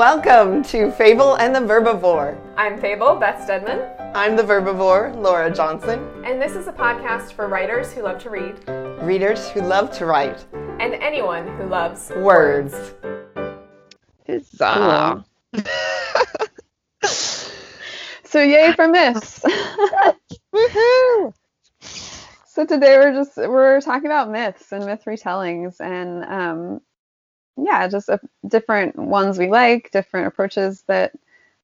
Welcome to Fable and the Verbivore. I'm Fable, Beth Stedman. I'm the Verbivore, Laura Johnson. And this is a podcast for writers who love to read, readers who love to write, and anyone who loves words. Huzzah. so yay for myths. Woohoo! So today we're just we're talking about myths and myth retellings and um yeah, just uh, different ones we like, different approaches that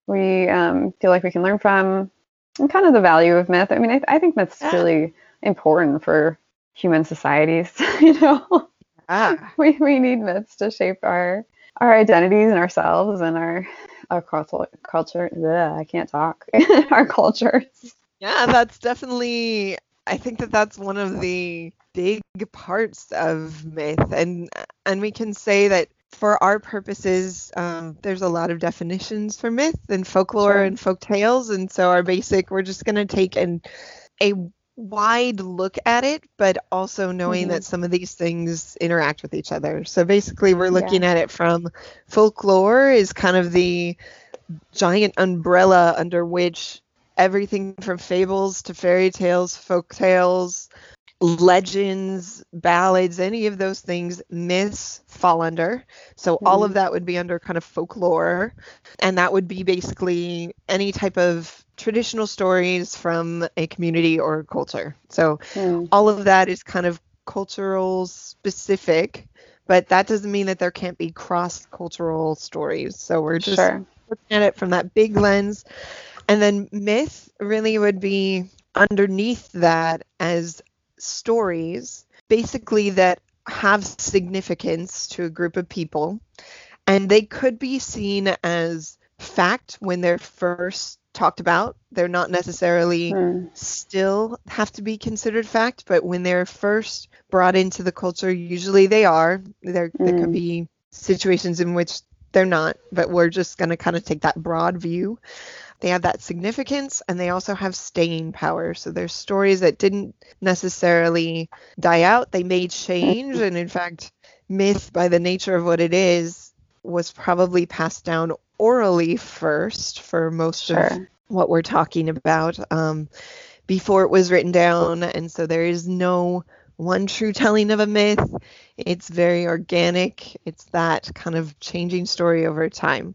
we um, feel like we can learn from, and kind of the value of myth. I mean, I, I think myth's Yeah. really important for human societies. you know, we we need myths to shape our our identities and ourselves and our our culture culture. I can't talk. our cultures. Yeah, that's definitely. I think that that's one of the big parts of myth, and and we can say that for our purposes, um, there's a lot of definitions for myth and folklore Sure. and folk tales, and so our basic, we're just gonna take an a wide look at it, but also knowing Mhm. that some of these things interact with each other. So basically, we're looking at it from folklore is kind of the giant umbrella under which everything from fables to fairy tales, folk tales, legends, ballads, any of those things, myths fall under. So all of that would be under kind of folklore. And that would be basically any type of traditional stories from a community or culture. So Hmm. all of that is kind of cultural specific, but that doesn't mean that there can't be cross cultural stories. So we're just Sure. looking at it from that big lens. And then myth really would be underneath that as stories, basically that have significance to a group of people. And they could be seen as fact when they're first talked about. They're not necessarily Hmm. still have to be considered fact, but when they're first brought into the culture, usually they are. There, there Mm. could be situations in which they're not, but we're just going to kind of take that broad view. They have that significance and they also have staying power. So there's stories that didn't necessarily die out, they may change. And in fact, myth, by the nature of what it is, was probably passed down orally first for most of what we're talking about um, before it was written down. And so there is no one true telling of a myth. It's very organic. It's that kind of changing story over time.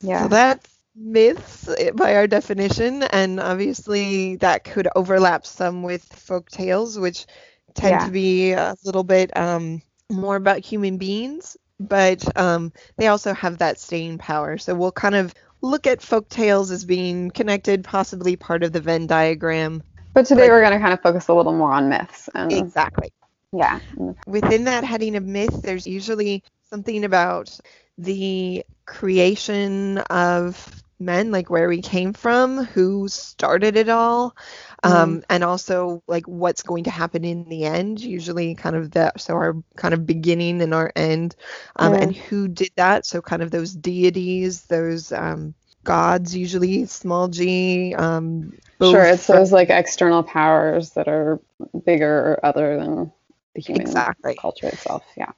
Yeah. So that's myths eh, by our definition. And obviously that could overlap some with folk tales, which tend Yeah. to be a little bit um, more about human beings. But um, they also have that staying power. So we'll kind of look at folk tales as being connected, possibly part of the Venn diagram. But today Like- we're going to kind of focus a little more on myths and Exactly. yeah. Within that heading of myth, there's usually something about the creation of men, like where we came from, who started it all, um, and also like what's going to happen in the end. Usually, kind of that, so our kind of beginning and our end, um, Mm. and who did that. So, kind of those deities, those um, gods, usually small g. Um, Sure, it's those like external powers that are bigger or other than the human Exactly. culture itself. Yeah.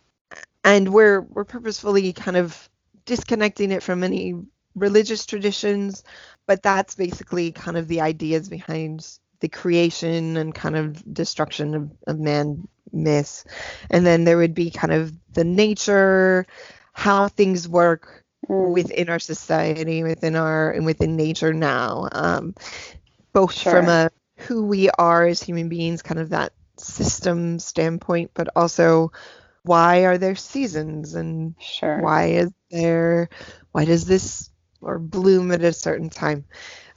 and we're we're purposefully kind of disconnecting it from any religious traditions but that's basically kind of the ideas behind the creation and kind of destruction of, of man myths and then there would be kind of the nature how things work Mm, within our society within our and within nature now um, both from a who we are as human beings kind of that system standpoint but also why are there seasons and Sure. why is there why does this or bloom at a certain time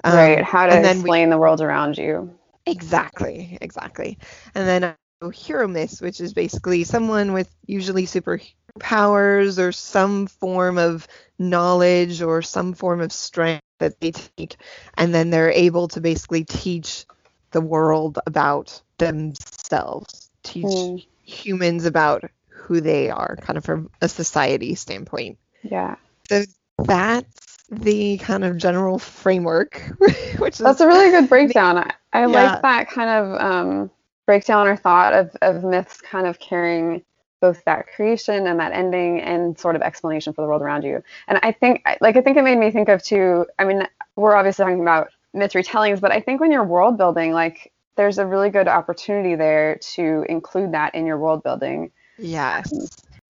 Um, right. How to and then we- explain the world around you. Exactly, exactly. And then uh, hero myths, which is basically someone with usually super powers or some form of knowledge or some form of strength that they take, and then they're able to basically teach the world about themselves, teach Mm. humans about who they are, kind of from a society standpoint. Yeah. So that's the kind of general framework, which is That's a really good breakdown. I, I Yeah. like that kind of um, breakdown or thought of, of myths kind of carrying both that creation and that ending and sort of explanation for the world around you. And I think, like, I think it made me think of too. I mean, we're obviously talking about myth retellings, but I think when you're world building, like, there's a really good opportunity there to include that in your world building. Yes.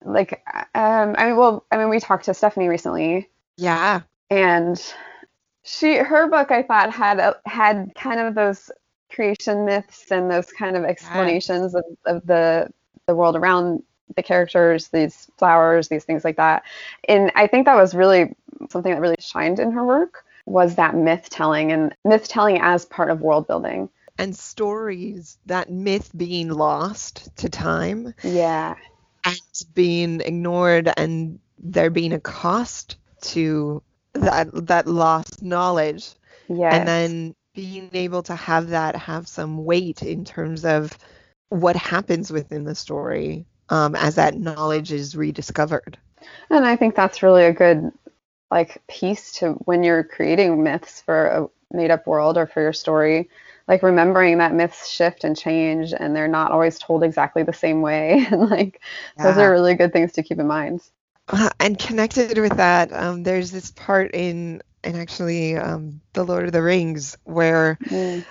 Like, um, I mean, well, I mean, we talked to Stephanie recently, Yeah. And she, her book, I thought had a, had kind of those creation myths and those kind of explanations of, of the the world around the characters, these flowers, these things like that. And I think that was really something that really shined in her work was that myth telling and myth telling as part of world building. And stories, that myth being lost to time Yeah. and being ignored and there being a cost to that that lost knowledge Yeah. and then being able to have that have some weight in terms of what happens within the story um, as that knowledge is rediscovered. And I think that's really a good like piece to when you're creating myths for a made up world or for your story. Like remembering that myths shift and change and they're not always told exactly the same way. and like those are really good things to keep in mind. Uh, and connected with that, um, there's this part in in actually um, the Lord of the Rings where Mm.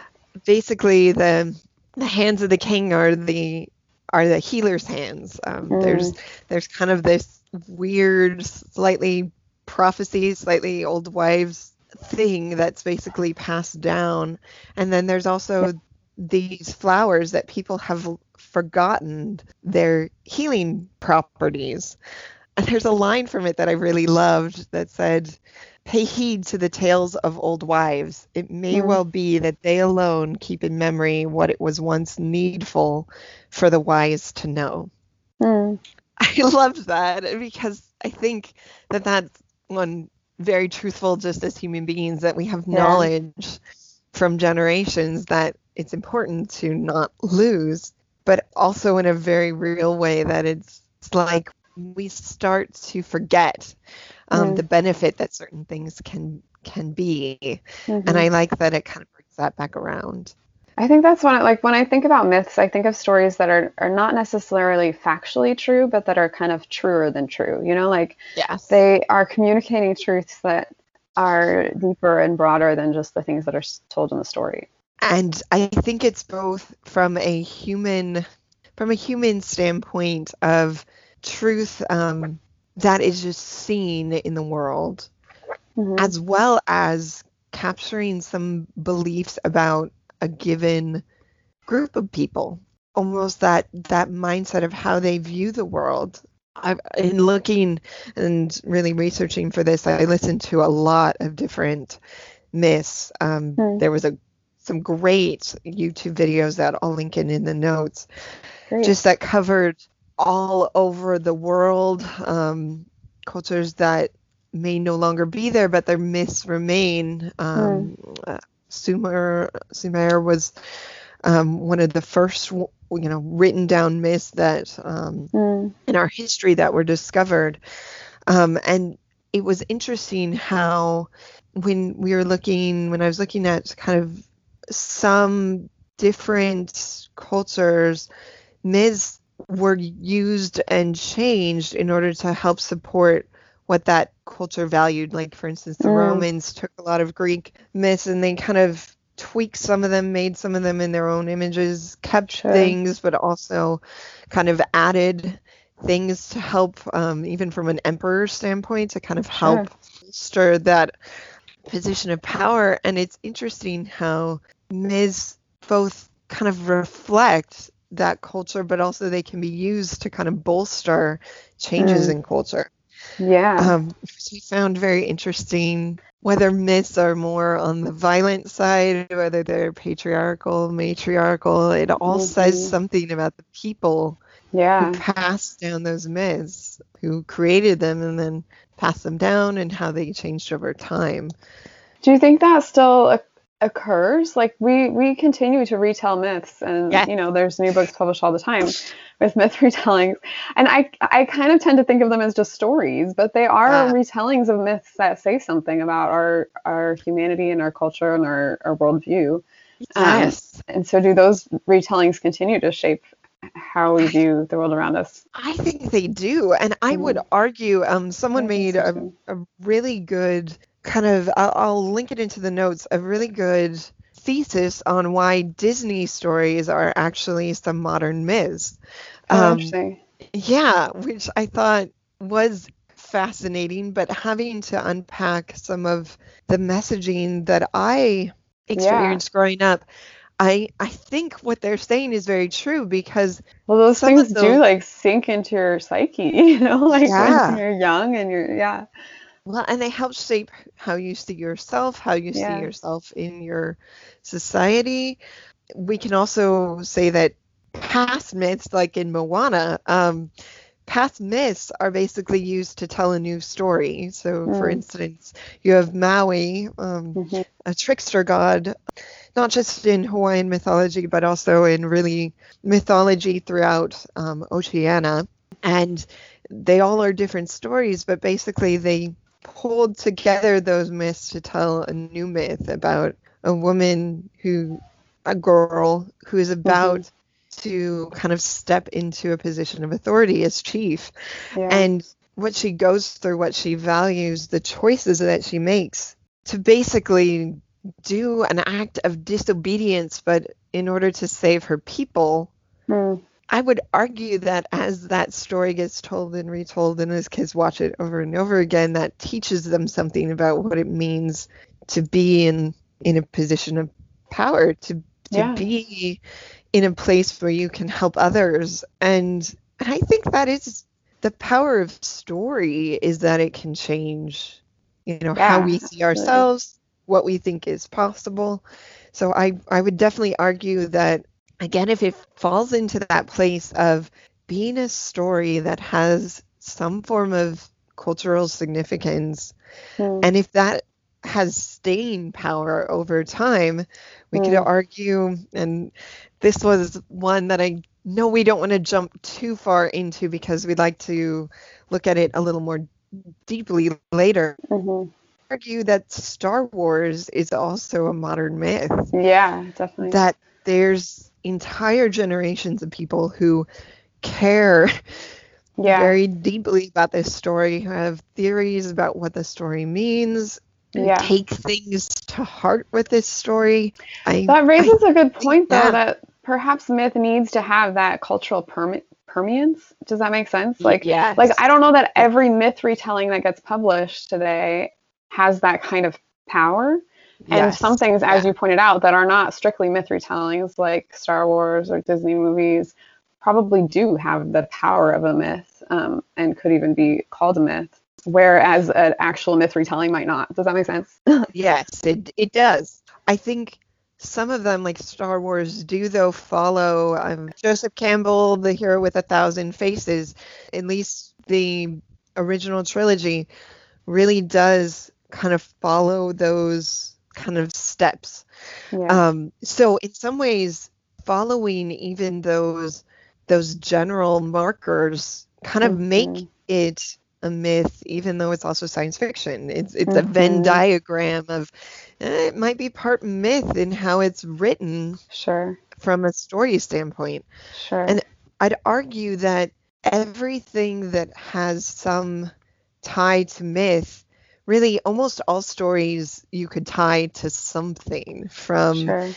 basically the the hands of the king are the are the healer's hands. Um, There's there's kind of this weird, slightly prophecy, slightly old wives thing that's basically passed down, and then there's also these flowers that people have forgotten their healing properties. And there's a line from it that I really loved that said, Pay heed to the tales of old wives. It may Mm. well be that they alone keep in memory what it was once needful for the wise to know. Mm. I loved that because I think that that's one very truthful just as human beings that we have Yeah. knowledge from generations that it's important to not lose, but also in a very real way that it's, it's like we start to forget um, Mm. the benefit that certain things can can be, Mhm. and I like that it kind of brings that back around. I think that's one like when I think about myths, I think of stories that are are not necessarily factually true, but that are kind of truer than true. You know, like Yes. they are communicating truths that are deeper and broader than just the things that are told in the story. and i think it's both from a human from a human standpoint of truth um, that is just seen in the world Mhm. as well as capturing some beliefs about a given group of people almost that that mindset of how they view the world I've, in looking and really researching for this i listened to a lot of different myths um, Hmm. there was a some great youtube videos that i'll link in in the notes Great. just that covered all over the world um, cultures that may no longer be there but their myths remain. Um, uh, sumer sumer was um, one of the first you know written down myths that um, Mm. in our history that were discovered. Um, and it was interesting how when we were looking when i was looking at kind of some different cultures myths were used and changed in order to help support what that culture valued like for instance the Mm. romans took a lot of greek myths and they kind of tweaked some of them made some of them in their own images kept Sure. things but also kind of added things to help um, even from an emperor standpoint to kind of help stir that position of power and it's interesting how myths both kind of reflect that culture but also they can be used to kind of bolster changes Mm. in culture Yeah. um, found very interesting. Whether myths are more on the violent side, whether they're patriarchal, matriarchal, it all Mhm. says something about the people yeah. who passed down those myths, who created them and then passed them down, and how they changed over time. Do you think that still occurs? Like we we continue to retell myths, and Yes. you know, there's new books published all the time with myth retellings, and I I kind of tend to think of them as just stories, but they are Yeah. retellings of myths that say something about our our humanity and our culture and our our worldview. Um, Yes. And so, do those retellings continue to shape how we view the world around us. I think they do, and I would Mhm. argue. Um, someone made a, a really good kind of. I'll, I'll link it into the notes. A really good thesis on why Disney stories are actually some modern myths. Oh, Um, interesting. Yeah, which I thought was fascinating, but having to unpack some of the messaging that I experienced growing up, I I think what they're saying is very true because Well, those things do like sink into your psyche, you know, like Yeah. when you're young and you're, yeah. Well, and they help shape how you see yourself, how you Yeah. see yourself in your society. We can also say that past myths, like in Moana, um, past myths are basically used to tell a new story. So, for Mm. instance, you have Maui, um, Mhm. a trickster god, not just in Hawaiian mythology, but also in really mythology throughout um, Oceania. And they all are different stories, but basically they pulled together those myths to tell a new myth about a woman who, a girl who is about to kind of step into a position of authority as chief Yeah. and what she goes through, what she values, the choices that she makes to basically do an act of disobedience, but in order to save her people. Mm. I would argue that as that story gets told and retold, and as kids watch it over and over again, that teaches them something about what it means to be in in a position of power, to to Yeah. be in a place where you can help others. And I think that is the power of story is that it can change, you know, how we see absolutely. ourselves, what we think is possible. So I I would definitely argue that again if it falls into that place of being a story that has some form of cultural significance Mm. and if that has staying power over time we could Mm. argue and this was one that I know we don't want to jump too far into because we'd like to look at it a little more deeply later Mhm. argue that Star Wars is also a modern myth Yeah, definitely. that there's entire generations of people who care yeah. very deeply about this story, who have theories about what the story means, and Yeah. take things to heart with this story. I, That raises a good point, though, that perhaps myth needs to have that cultural perme- permeance. Does that make sense? Like, yes. like I don't know that every myth retelling that gets published today has that kind of power. And Yes. some things, as Yeah. you pointed out, that are not strictly myth retellings, like Star Wars or Disney movies, probably do have the power of a myth um, and could even be called a myth, whereas an actual myth retelling might not. Does that make sense? Yes, it it does. I think some of them, like Star Wars, do though follow um, Joseph Campbell, the hero with a thousand faces. At least the original trilogy really does kind of follow those kind of steps. yeah. Um, so in some ways, following even those those general markers kind of make Mhm. it a myth, even though it's also science fiction. It's it's a Venn Mhm. diagram of eh, it might be part myth in how it's written sure. from a story standpoint. Sure. And- I'd argue that everything that has some tie to myth, really almost all stories you could tie to something from sure.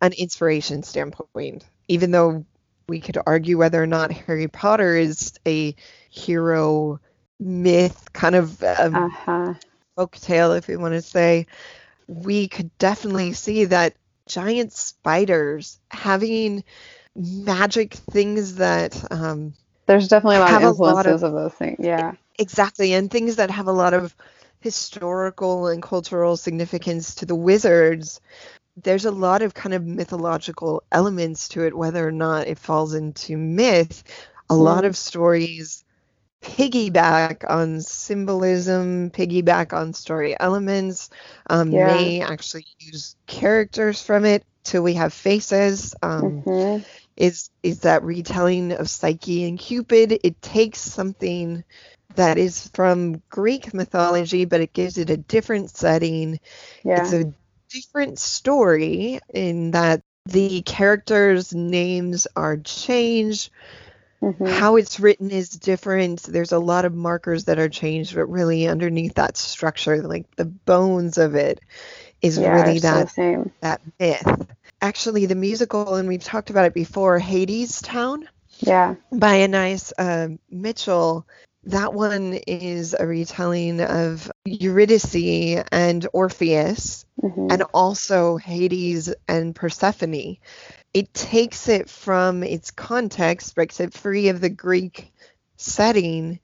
an inspiration standpoint, even though we could argue whether or not Harry Potter is a hero myth, kind of um, Uh huh. folk tale, if we want to say, we could definitely see that giant spiders having magic things that um, There's definitely a lot of a lot of- influences of, those things. Yeah. exactly and things that have a lot of historical and cultural significance to the wizards there's a lot of kind of mythological elements to it whether or not it falls into myth a lot Mm. of stories piggyback on symbolism piggyback on story elements um, Yeah. may actually use characters from it till we have faces um, Mhm. is is that retelling of Psyche and Cupid. It takes something that is from Greek mythology, but it gives it a different setting. Yeah. It's a different story in that the characters' names are changed. Mhm. How it's written is different. There's a lot of markers that are changed, but really underneath that structure, like the bones of it, is yeah, really that same. that myth. Actually, the musical, and we've talked about it before, Hadestown Yeah. by Anais uh, Mitchell. That one is a retelling of Eurydice and Orpheus, Mhm. and also Hades and Persephone. It takes it from its context, breaks it free of the Greek setting,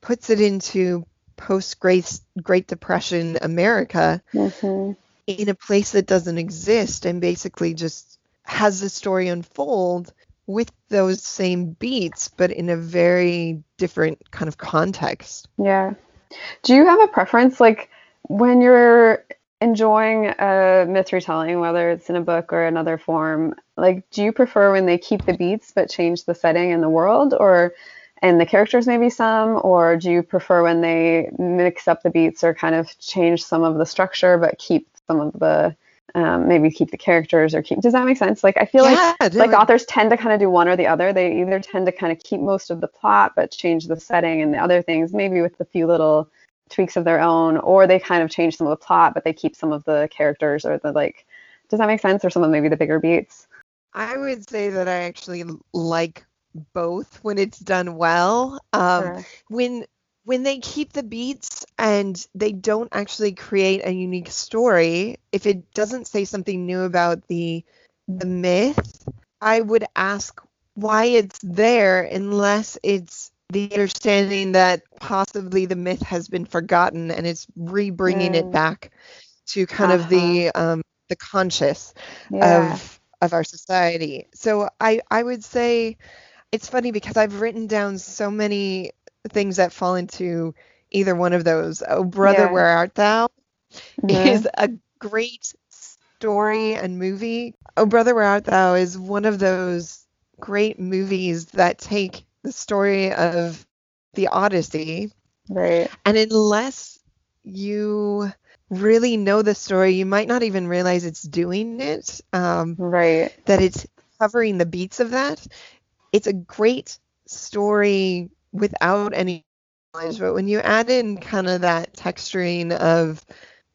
puts it into post Great Great Depression America Mhm. in a place that doesn't exist and basically just has the story unfold with those same beats but in a very different kind of context. Yeah. Do you have a preference, like when you're enjoying a myth retelling, whether it's in a book or another form? Like, do you prefer when they keep the beats but change the setting and the world, or and the characters maybe some, or do you prefer when they mix up the beats or kind of change some of the structure but keep some of the um, maybe keep the characters or keep? Does that make sense? Like, I feel like Yeah, no, like authors tend to kind of do one or the other. They either tend to kind of keep most of the plot but change the setting and the other things, maybe with a few little tweaks of their own, or they kind of change some of the plot but they keep some of the characters or the like. Does that make sense? Or some of maybe the bigger beats. I would say that I actually like both when it's done well. Um, Sure. when when they keep the beats and they don't actually create a unique story, if it doesn't say something new about the the myth, I would ask why it's there unless it's the understanding that possibly the myth has been forgotten and it's re-bringing it Mm. back to kind of the um, the conscious Yeah. of of our society. So I I would say it's funny because I've written down so many things that fall into either one of those. Oh brother, Yeah. where art thou? Is a great story and movie. Oh brother, where art thou is one of those great movies that take the story of the Odyssey right. and unless you really know the story, you might not even realize it's doing it. Um, Right. that it's covering the beats of that. It's a great story without any knowledge, but when you add in kind of that texturing of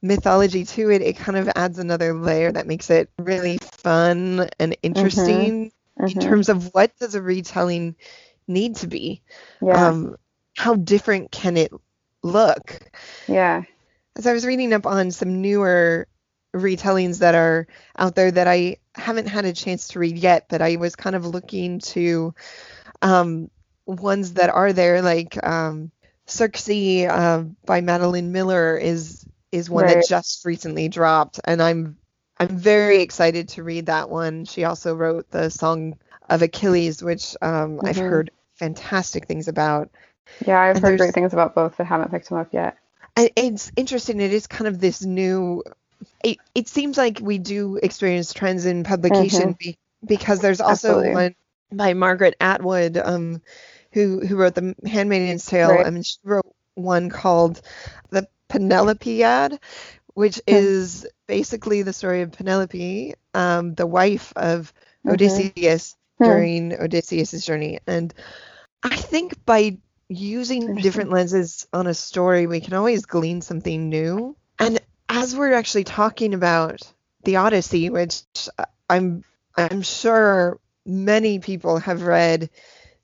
mythology to it, it kind of adds another layer that makes it really fun and interesting in Mhm. terms of what does a retelling need to be? Yeah. Um, how different can it look? yeah. as I was reading up on some newer retellings that are out there that I haven't had a chance to read yet, but I was kind of looking to um, ones that are there, like um, Circe uh, by Madeline Miller is is one Right. that just recently dropped, and I'm I'm very excited to read that one. She also wrote the Song of Achilles, which um, I've Mhm. heard fantastic things about. Yeah. I've and heard great things about both, but haven't picked them up yet. I- it's interesting. It is kind of this new. It, it seems like we do experience trends in publication be, because there's also Absolutely. one by Margaret Atwood, um, who who wrote the Handmaid's Tale. Right. I mean, she wrote one called the Penelopiad, which Hmm. is basically the story of Penelope, um, the wife of Mhm. Odysseus Hmm. during Odysseus's journey. And I think by using different lenses on a story, we can always glean something new. And as we're actually talking about the Odyssey, which I'm I'm sure many people have read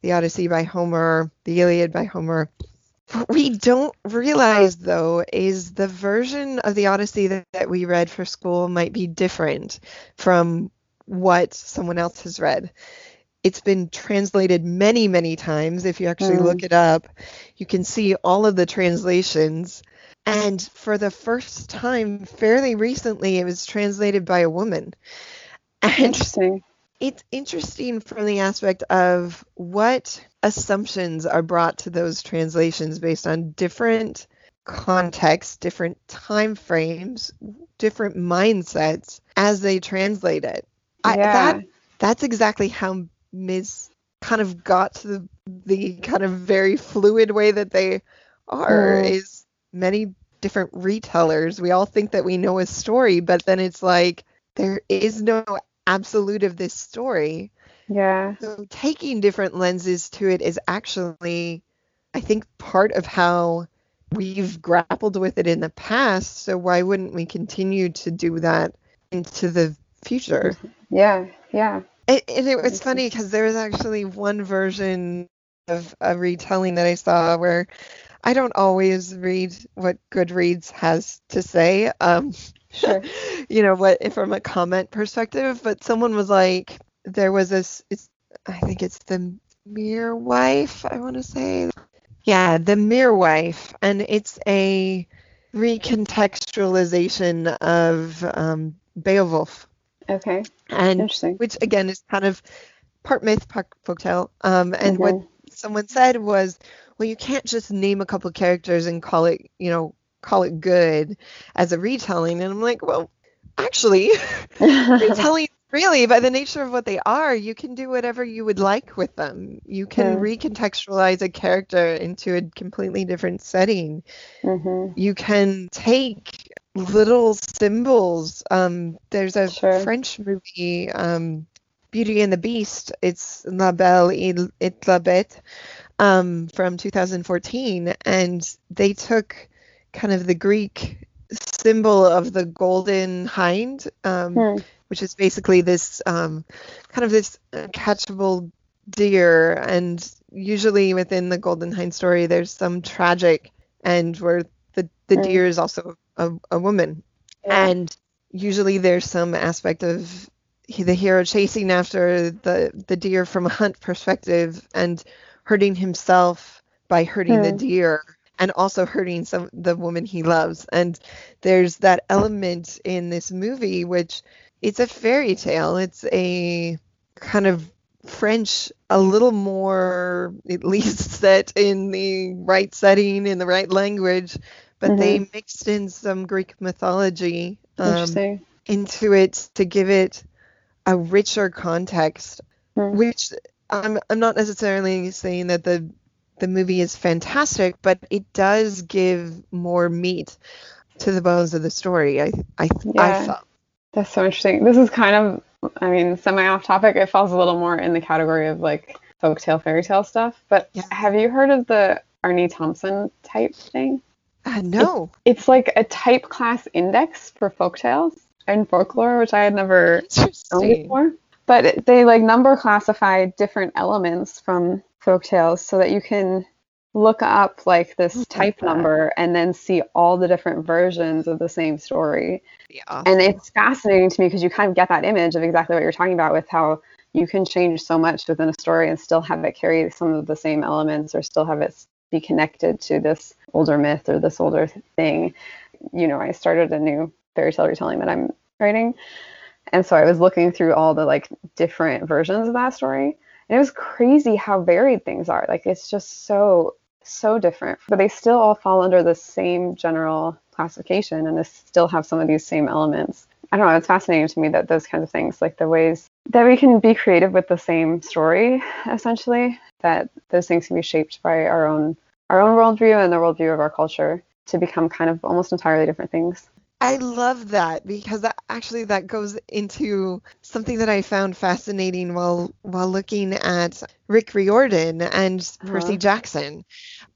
the Odyssey by Homer, the Iliad by Homer. What we don't realize though is the version of the Odyssey that, that we read for school might be different from what someone else has read. It's been translated many, many times. If you actually Mm. look it up, you can see all of the translations. And for the first time, fairly recently, it was translated by a woman. And Interesting. It's interesting from the aspect of what assumptions are brought to those translations based on different contexts, different time frames, different mindsets as they translate it. I, Yeah. that that's exactly how myths kind of got to the, the kind of very fluid way that they are Mm. is many different retellers. We all think that we know a story, but then it's like there is no absolute of this story. Yeah. So taking different lenses to it is actually, I think, part of how we've grappled with it in the past. So why wouldn't we continue to do that into the future? Yeah. Yeah. It, and it was funny because there was actually one version of a retelling that I saw where I don't always read what Goodreads has to say. Um, Sure. you know what from a comment perspective, but someone was like, there was this. It's I think it's the Mere Wife. I want to say, yeah, the Mere Wife, and it's a recontextualization of um, Beowulf, Okay. and Interesting. which again is kind of part myth, part folktale. Um, and what Mhm. someone said was, well, you can't just name a couple characters and call it, you know, call it good as a retelling. And I'm like, well, actually, retelling really by the nature of what they are, you can do whatever you would like with them. You can Yeah. recontextualize a character into a completely different setting. hmm You can take little symbols. Um, there's a Sure. French movie, um, Beauty and the Beast. It's La Belle et et la Bête um, from 2014, and they took kind of the Greek symbol of the golden hind, um, Hmm. which is basically this um, kind of this catchable deer, and usually within the golden hind story, there's some tragic end where the the Mm. deer is also a, a woman, Yeah. and usually there's some aspect of he- the hero chasing after the the deer from a hunt perspective and hurting himself by hurting the Hmm. deer and also hurting some the woman he loves. And there's that element in this movie which it's a fairy tale. It's a kind of french a little more at least set in the right setting in the right language but they mixed in some greek mythology um, into it to give it a richer context Hmm. which I'm I'm not necessarily saying that the the movie is fantastic but it does give more meat to the bones of the story I I I Yeah. felt That's so interesting. This is kind of, I mean, semi off topic. It falls a little more in the category of like folktale, fairy tale stuff. But Yeah. have you heard of the Aarne Thompson type thing? uh, no It's like a type class index for folktales and folklore, which I had never known before. But it- they like number classify different elements from folktales so that you can look up like this type that. number and then see all the different versions of the same story. yeah And it's fascinating to me because you kind of get that image of exactly what you're talking about with how you can change so much within a story and still have it carry some of the same elements or still have it be connected to this older myth or this older thing. You know, I started a new fairy tale retelling that I'm writing. And so I was looking through all the like different versions of that story. And it was crazy how varied things are. Like it's just so so different, but they still all fall under the same general classification and they still have some of these same elements. I don't know, it's fascinating to me that those kinds of things, like the ways that we can be creative with the same story, essentially, that those things can be shaped by our own our own worldview and the worldview of our culture to become kind of almost entirely different things. I love that because that actually that goes into something that I found fascinating while while looking at Rick Riordan and Percy Uh-huh. Jackson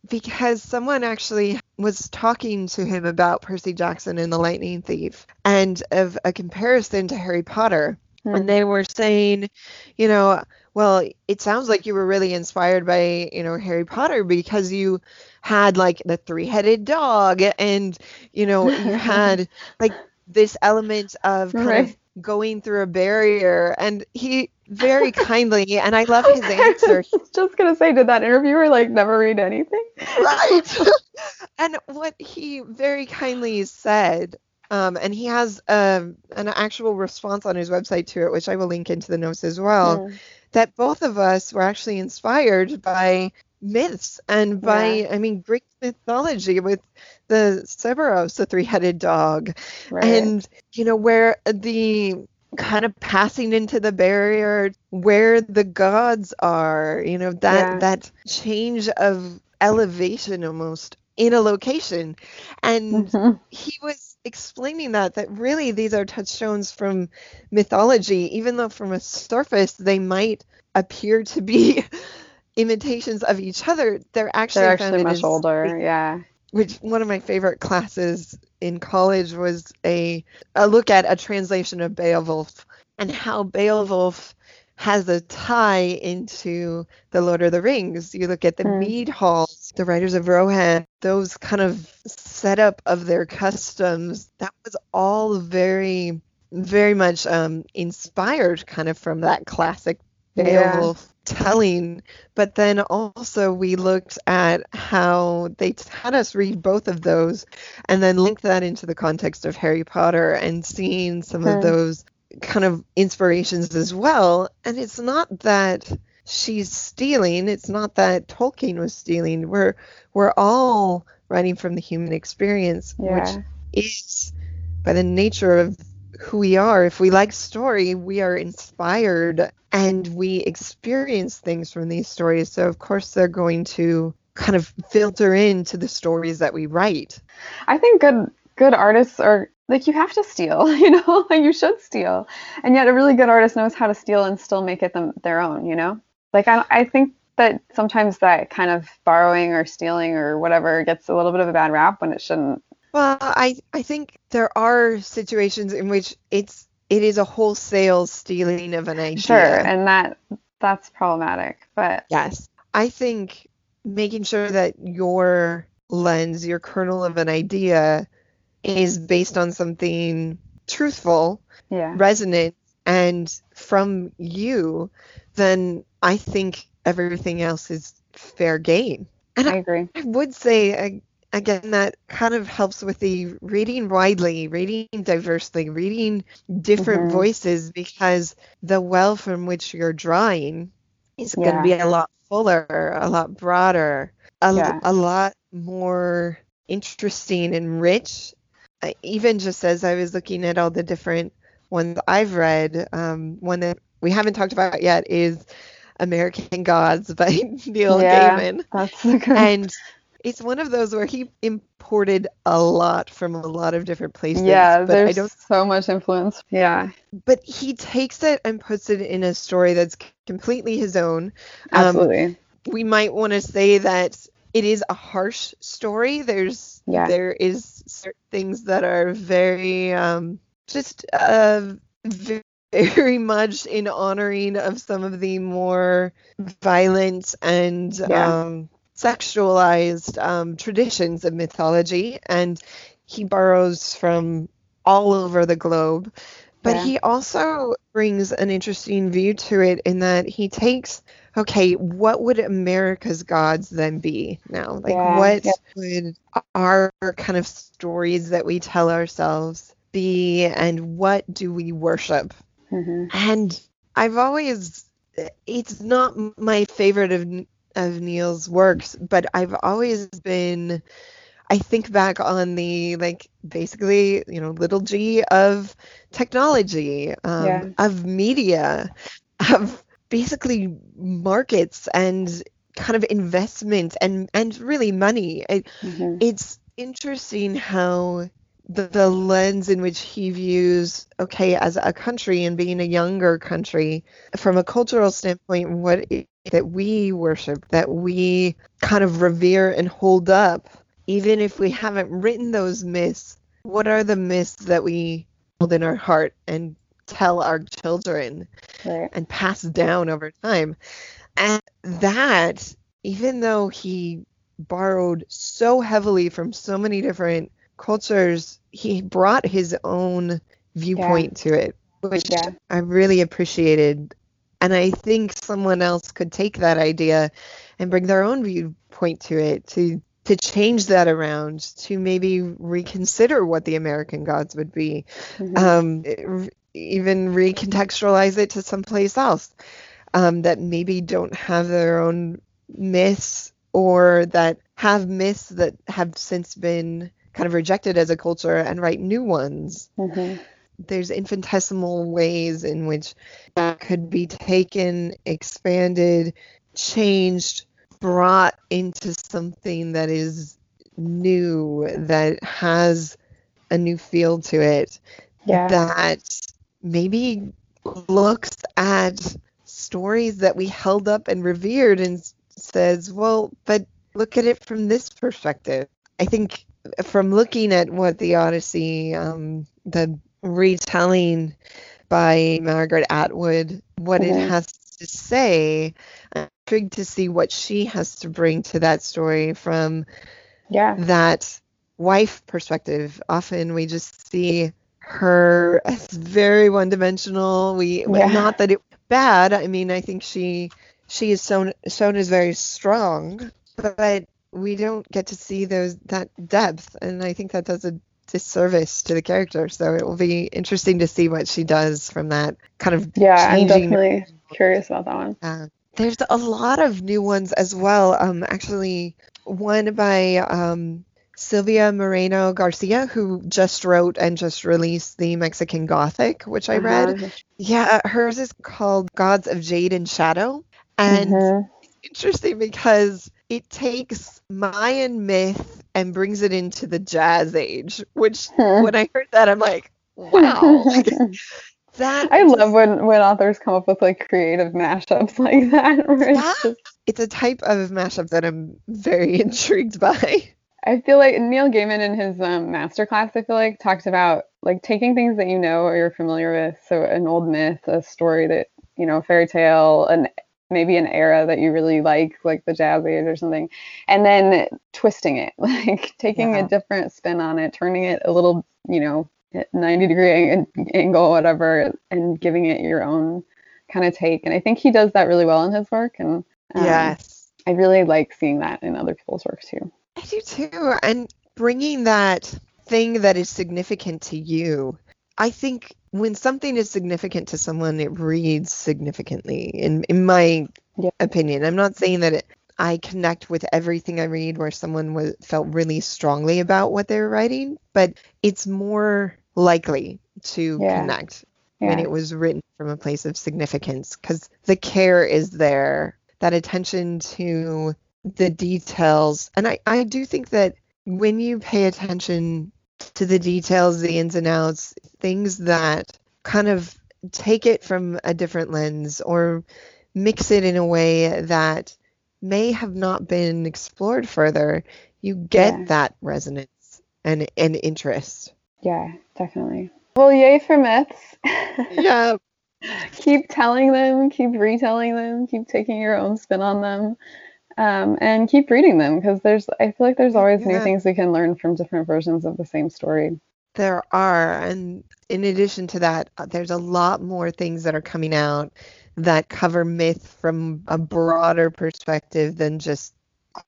because someone actually was talking to him about Percy Jackson and the Lightning Thief and of a comparison to Harry Potter Hmm. and they were saying, you know, well, it sounds like you were really inspired by, you know, Harry Potter because you had like the three-headed dog and, you know, you had like this element of kind Right. of going through a barrier and he very kindly and I love his answer. I was just gonna say, did that interviewer like never read anything? right. and what he very kindly said, um, and he has um, an actual response on his website to it, which I will link into the notes as well, Hmm. that both of us were actually inspired by myths and by, Yeah. I mean, Greek mythology with the Cerberus, the three-headed dog, Right. and you know where the kind of passing into the barrier where the gods are you know that Yeah. that change of elevation almost in a location and Mhm. he was explaining that that really these are touchstones from mythology, even though from a surface they might appear to be imitations of each other. They're actually They're actually much older. Yeah. which one of my favorite classes in college was a, a look at a translation of Beowulf and how Beowulf has a tie into the Lord of the Rings. You look at the Hmm. mead halls, the Riders of Rohan, those kind of setup of their customs. That was all very, very much um, inspired kind of from that classic Yeah. Telling. But then also we looked at how they had us read both of those and then link that into the context of Harry Potter and seeing some Hmm. of those kind of inspirations as well. And it's not that she's stealing, it's not that Tolkien was stealing. We're we're all writing from the human experience, Yeah. which is by the nature of who we are. If we like story, we are inspired and we experience things from these stories. So of course they're going to kind of filter into the stories that we write. I think good good artists are like you have to steal, you know, you should steal, and yet a really good artist knows how to steal and still make it them their own, you know. Like I I think that sometimes that kind of borrowing or stealing or whatever gets a little bit of a bad rap when it shouldn't. Well, I I think there are situations in which it's it is a wholesale stealing of an idea. Sure, and that that's problematic, but Yes. I think making sure that your lens, your kernel of an idea is based on something truthful, yeah. resonant, and from you, then I think everything else is fair game. And I agree. I would say a- again that kind of helps with the reading widely, reading diversely, reading different Mhm. voices because the well from which you're drawing is going to be a lot fuller, a lot broader, a, Yeah. a lot more interesting and rich. Even just as I was looking at all the different ones I've read, um, one that we haven't talked about yet is American Gods by Neil Yeah. Gaiman That's a good. and it's one of those where he imported a lot from a lot of different places. yeah, but I there's don't. so much influence. Yeah, But he takes it and puts it in a story that's completely his own. Um, absolutely. we might want to say that it is a harsh story. There's Yeah. there is certain things that are very um, just uh, ve- very much in honoring of some of the more violent and Yeah. um, sexualized um, traditions of mythology, and he borrows from all over the globe. But Yeah. he also brings an interesting view to it in that he takes okay, what would America's gods then be now? Like, Yeah, what yeah. would our kind of stories that we tell ourselves be, and what do we worship? hmm And I've always, it's not my favorite of of Neil's works, but I've always been. I think back on the like basically you know little g of technology, um, Yeah. of media, of basically markets and kind of investment and and really money. It, hmm it's interesting how the, the lens in which he views okay as a country and being a younger country from a cultural standpoint what it, that we worship that we kind of revere and hold up even if we haven't written those myths what are the myths that we hold in our heart and tell our children Right. and pass down over time. And that, even though he borrowed so heavily from so many different cultures, he brought his own viewpoint to it, which Yeah. I really appreciated. And I think someone else could take that idea and bring their own viewpoint to it to to change that around to maybe reconsider what the American gods would be Mhm. um, even recontextualize it to someplace else um, that maybe don't have their own myths or that have myths that have since been kind of rejected as a culture and write new ones. Mhm. There's infinitesimal ways in which that could be taken, expanded, changed, brought into something that is new, that has a new feel to it Yeah. that maybe looks at stories that we held up and revered and says, well, but look at it from this perspective. I think from looking at what the Odyssey, um, the retelling by Margaret Atwood, what Mhm. it has to say, I'm intrigued to see what she has to bring to that story from yeah. that wife perspective. Often we just see her as very one-dimensional. We Yeah. not that it bad. I mean, I think she she is shown shown as very strong, but we don't get to see those that depth, and I think that does a disservice to the character. So it will be interesting to see what she does from that kind of Yeah, I'm definitely curious about that one. uh, there's a lot of new ones as well. Um, actually, one by um, Silvia Moreno Garcia, who just wrote and just released the Mexican Gothic, which I read. Uh-huh. Yeah, hers is called Gods of Jade and Shadow, and Mhm. Interesting because it takes Mayan myth and brings it into the Jazz Age. Which, Hmm. when I heard that, I'm like, wow, like, that. I just- love when when authors come up with like creative mashups like that. Where it's Yeah. just, It's a type of mashup that I'm very intrigued by. I feel like Neil Gaiman in his um, masterclass, I feel like talked about like taking things that you know or you're familiar with, so an old myth, a story that you know, a fairy tale, and maybe an era that you really like, like the Jazz Age or something, and then twisting it, like taking Yeah. a different spin on it, turning it a little, you know, 90 degree angle, whatever, and giving it your own kind of take. And I think he does that really well in his work, and um, yes. I really like seeing that in other people's work too. I do too. And bringing that thing that is significant to you. I think when something is significant to someone, it reads significantly, in, in my Yeah. opinion. I'm not saying that it, I connect with everything I read where someone was, felt really strongly about what they were writing, but it's more likely to Yeah. connect Yeah. when it was written from a place of significance because the care is there, that attention to the details. And I, I do think that when you pay attention to the details, the ins and outs, things that kind of take it from a different lens or mix it in a way that may have not been explored further, you get Yeah. that resonance and, and interest. Yeah, definitely. Well, yay for myths. Yeah. keep telling them, keep retelling them, keep taking your own spin on them, um, and keep reading them because there's. I feel like there's always new things we can learn from different versions of the same story. There are, and in addition to that, uh, there's a lot more things that are coming out that cover myth from a broader perspective than just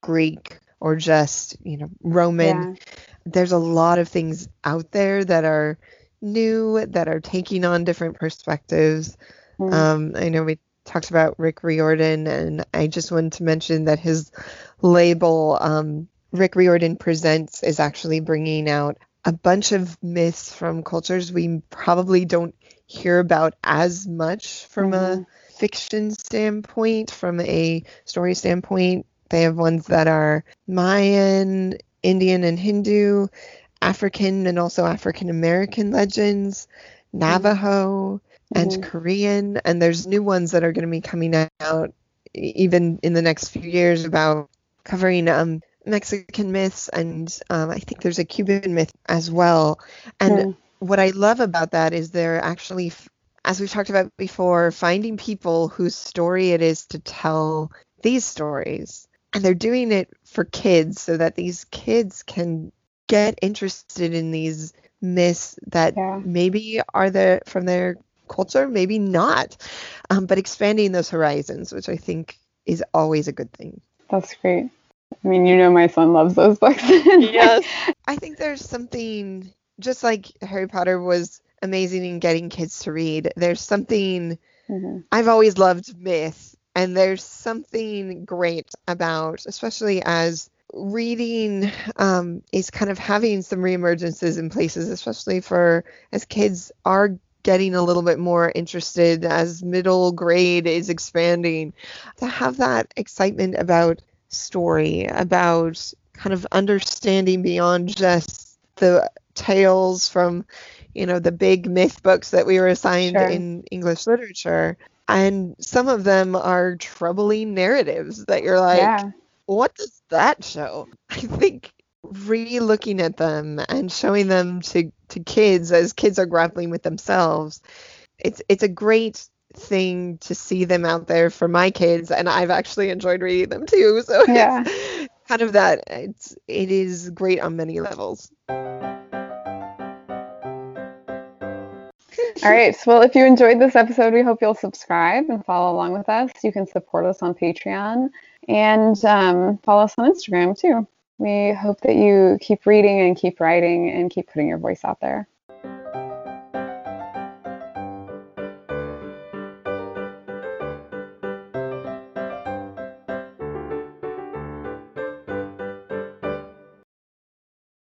Greek or just, you know, Roman. Yeah. There's a lot of things out there that are new, that are taking on different perspectives. Mm. Um, I know we talked about Rick Riordan, and I just wanted to mention that his label, um, Rick Riordan Presents, is actually bringing out a bunch of myths from cultures we probably don't hear about as much from Mhm. a fiction standpoint, from a story standpoint. They have ones that are Mayan, Indian, and Hindu, African, and also African American legends, Navajo and Mhm. Korean, and there's new ones that are going to be coming out even in the next few years about covering um, Mexican myths, and um, I think there's a Cuban myth as well. And what I love about that is they're actually, as we've talked about before, finding people whose story it is to tell these stories, and they're doing it for kids so that these kids can get interested in these myths that Yeah. maybe are there from their culture, maybe not, um, but expanding those horizons, which I think is always a good thing. That's great. I mean, you know, my son loves those books. Yes. I think there's something just like Harry Potter was amazing in getting kids to read. There's something Mhm. I've always loved myth, and there's something great about, especially as reading um, is kind of having some reemergences in places, especially for as kids are getting a little bit more interested as middle grade is expanding, to have that excitement about story, about kind of understanding beyond just the tales from, you know, the big myth books that we were assigned Sure. in English literature. And some of them are troubling narratives that you're like, yeah. what does that show? I think re-looking at them and showing them to, to kids as kids are grappling with themselves, it's it's a great thing to see them out there for my kids and I've actually enjoyed reading them too. So Yeah. kind of that it's it is great on many levels. All right. Well, if you enjoyed this episode, we hope you'll subscribe and follow along with us. You can support us on Patreon and um, follow us on Instagram too. We hope that you keep reading and keep writing and keep putting your voice out there.